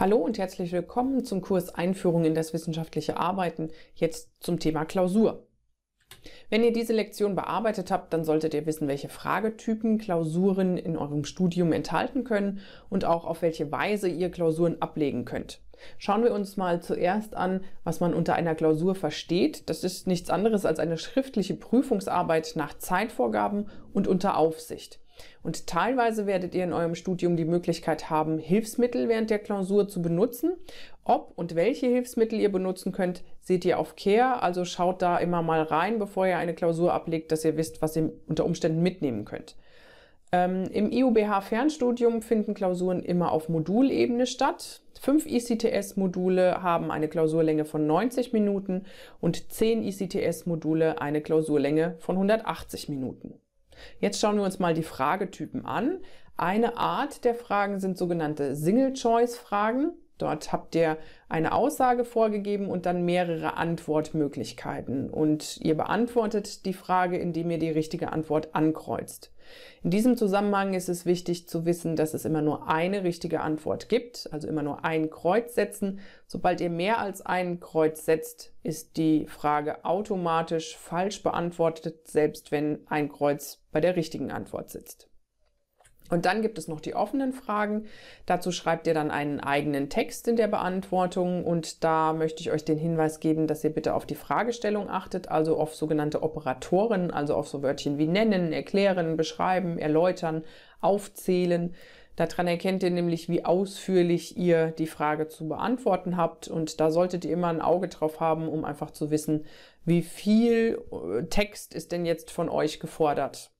Hallo und herzlich willkommen zum Kurs Einführung in das wissenschaftliche Arbeiten, jetzt zum Thema Klausur. Wenn ihr diese Lektion bearbeitet habt, dann solltet ihr wissen, welche Fragetypen Klausuren in eurem Studium enthalten können und auch auf welche Weise ihr Klausuren ablegen könnt. Schauen wir uns mal zuerst an, was man unter einer Klausur versteht. Das ist nichts anderes als eine schriftliche Prüfungsarbeit nach Zeitvorgaben und unter Aufsicht. Und teilweise werdet ihr in eurem Studium die Möglichkeit haben, Hilfsmittel während der Klausur zu benutzen. Ob und welche Hilfsmittel ihr benutzen könnt, seht ihr auf Care. Also schaut da immer mal rein, bevor ihr eine Klausur ablegt, dass ihr wisst, was ihr unter Umständen mitnehmen könnt. Ähm, Im IUBH-Fernstudium finden Klausuren immer auf Modulebene statt. Fünf ICTS-Module haben eine Klausurlänge von 90 Minuten und zehn ICTS-Module eine Klausurlänge von 180 Minuten. Jetzt schauen wir uns mal die Fragetypen an. Eine Art der Fragen sind sogenannte Single-Choice-Fragen. Dort habt ihr eine Aussage vorgegeben und dann mehrere Antwortmöglichkeiten. Und ihr beantwortet die Frage, indem ihr die richtige Antwort ankreuzt. In diesem Zusammenhang ist es wichtig zu wissen, dass es immer nur eine richtige Antwort gibt, also immer nur ein Kreuz setzen. Sobald ihr mehr als ein Kreuz setzt, ist die Frage automatisch falsch beantwortet, selbst wenn ein Kreuz bei der richtigen Antwort sitzt. Und dann gibt es noch die offenen Fragen. Dazu schreibt ihr dann einen eigenen Text in der Beantwortung und da möchte ich euch den Hinweis geben, dass ihr bitte auf die Fragestellung achtet, also auf sogenannte Operatoren, also auf so Wörtchen wie nennen, erklären, beschreiben, erläutern, aufzählen. Daran erkennt ihr nämlich, wie ausführlich ihr die Frage zu beantworten habt und da solltet ihr immer ein Auge drauf haben, um einfach zu wissen, wie viel äh, Text ist denn jetzt von euch gefordert.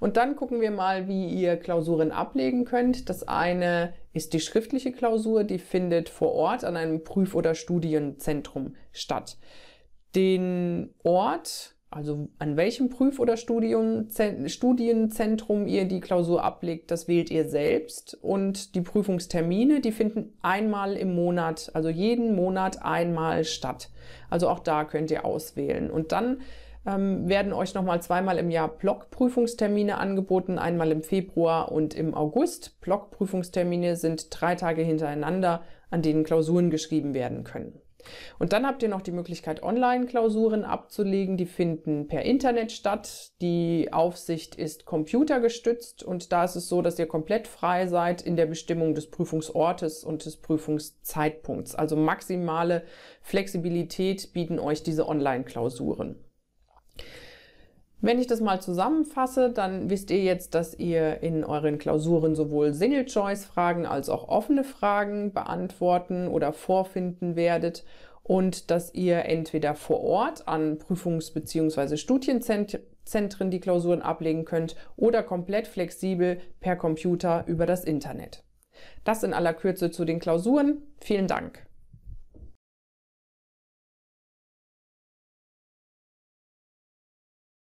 Und dann gucken wir mal, wie ihr Klausuren ablegen könnt. Das eine ist die schriftliche Klausur, die findet vor Ort an einem Prüf- oder Studienzentrum statt. Den Ort, also an welchem Prüf- oder Studienzentrum ihr die Klausur ablegt, das wählt ihr selbst. Und die Prüfungstermine, die finden einmal im Monat, also jeden Monat einmal statt. Also auch da könnt ihr auswählen. Und dann ähm, werden euch nochmal zweimal im Jahr Blockprüfungstermine angeboten, einmal im Februar und im August. Blockprüfungstermine sind drei Tage hintereinander, an denen Klausuren geschrieben werden können. Und dann habt ihr noch die Möglichkeit, Online-Klausuren abzulegen. Die finden per Internet statt. Die Aufsicht ist computergestützt und da ist es so, dass ihr komplett frei seid in der Bestimmung des Prüfungsortes und des Prüfungszeitpunkts. Also maximale Flexibilität bieten euch diese Online-Klausuren. Wenn ich das mal zusammenfasse, dann wisst ihr jetzt, dass ihr in euren Klausuren sowohl Single-Choice-Fragen als auch offene Fragen beantworten oder vorfinden werdet und dass ihr entweder vor Ort an Prüfungs- bzw. Studienzentren die Klausuren ablegen könnt oder komplett flexibel per Computer über das Internet. Das in aller Kürze zu den Klausuren. Vielen Dank.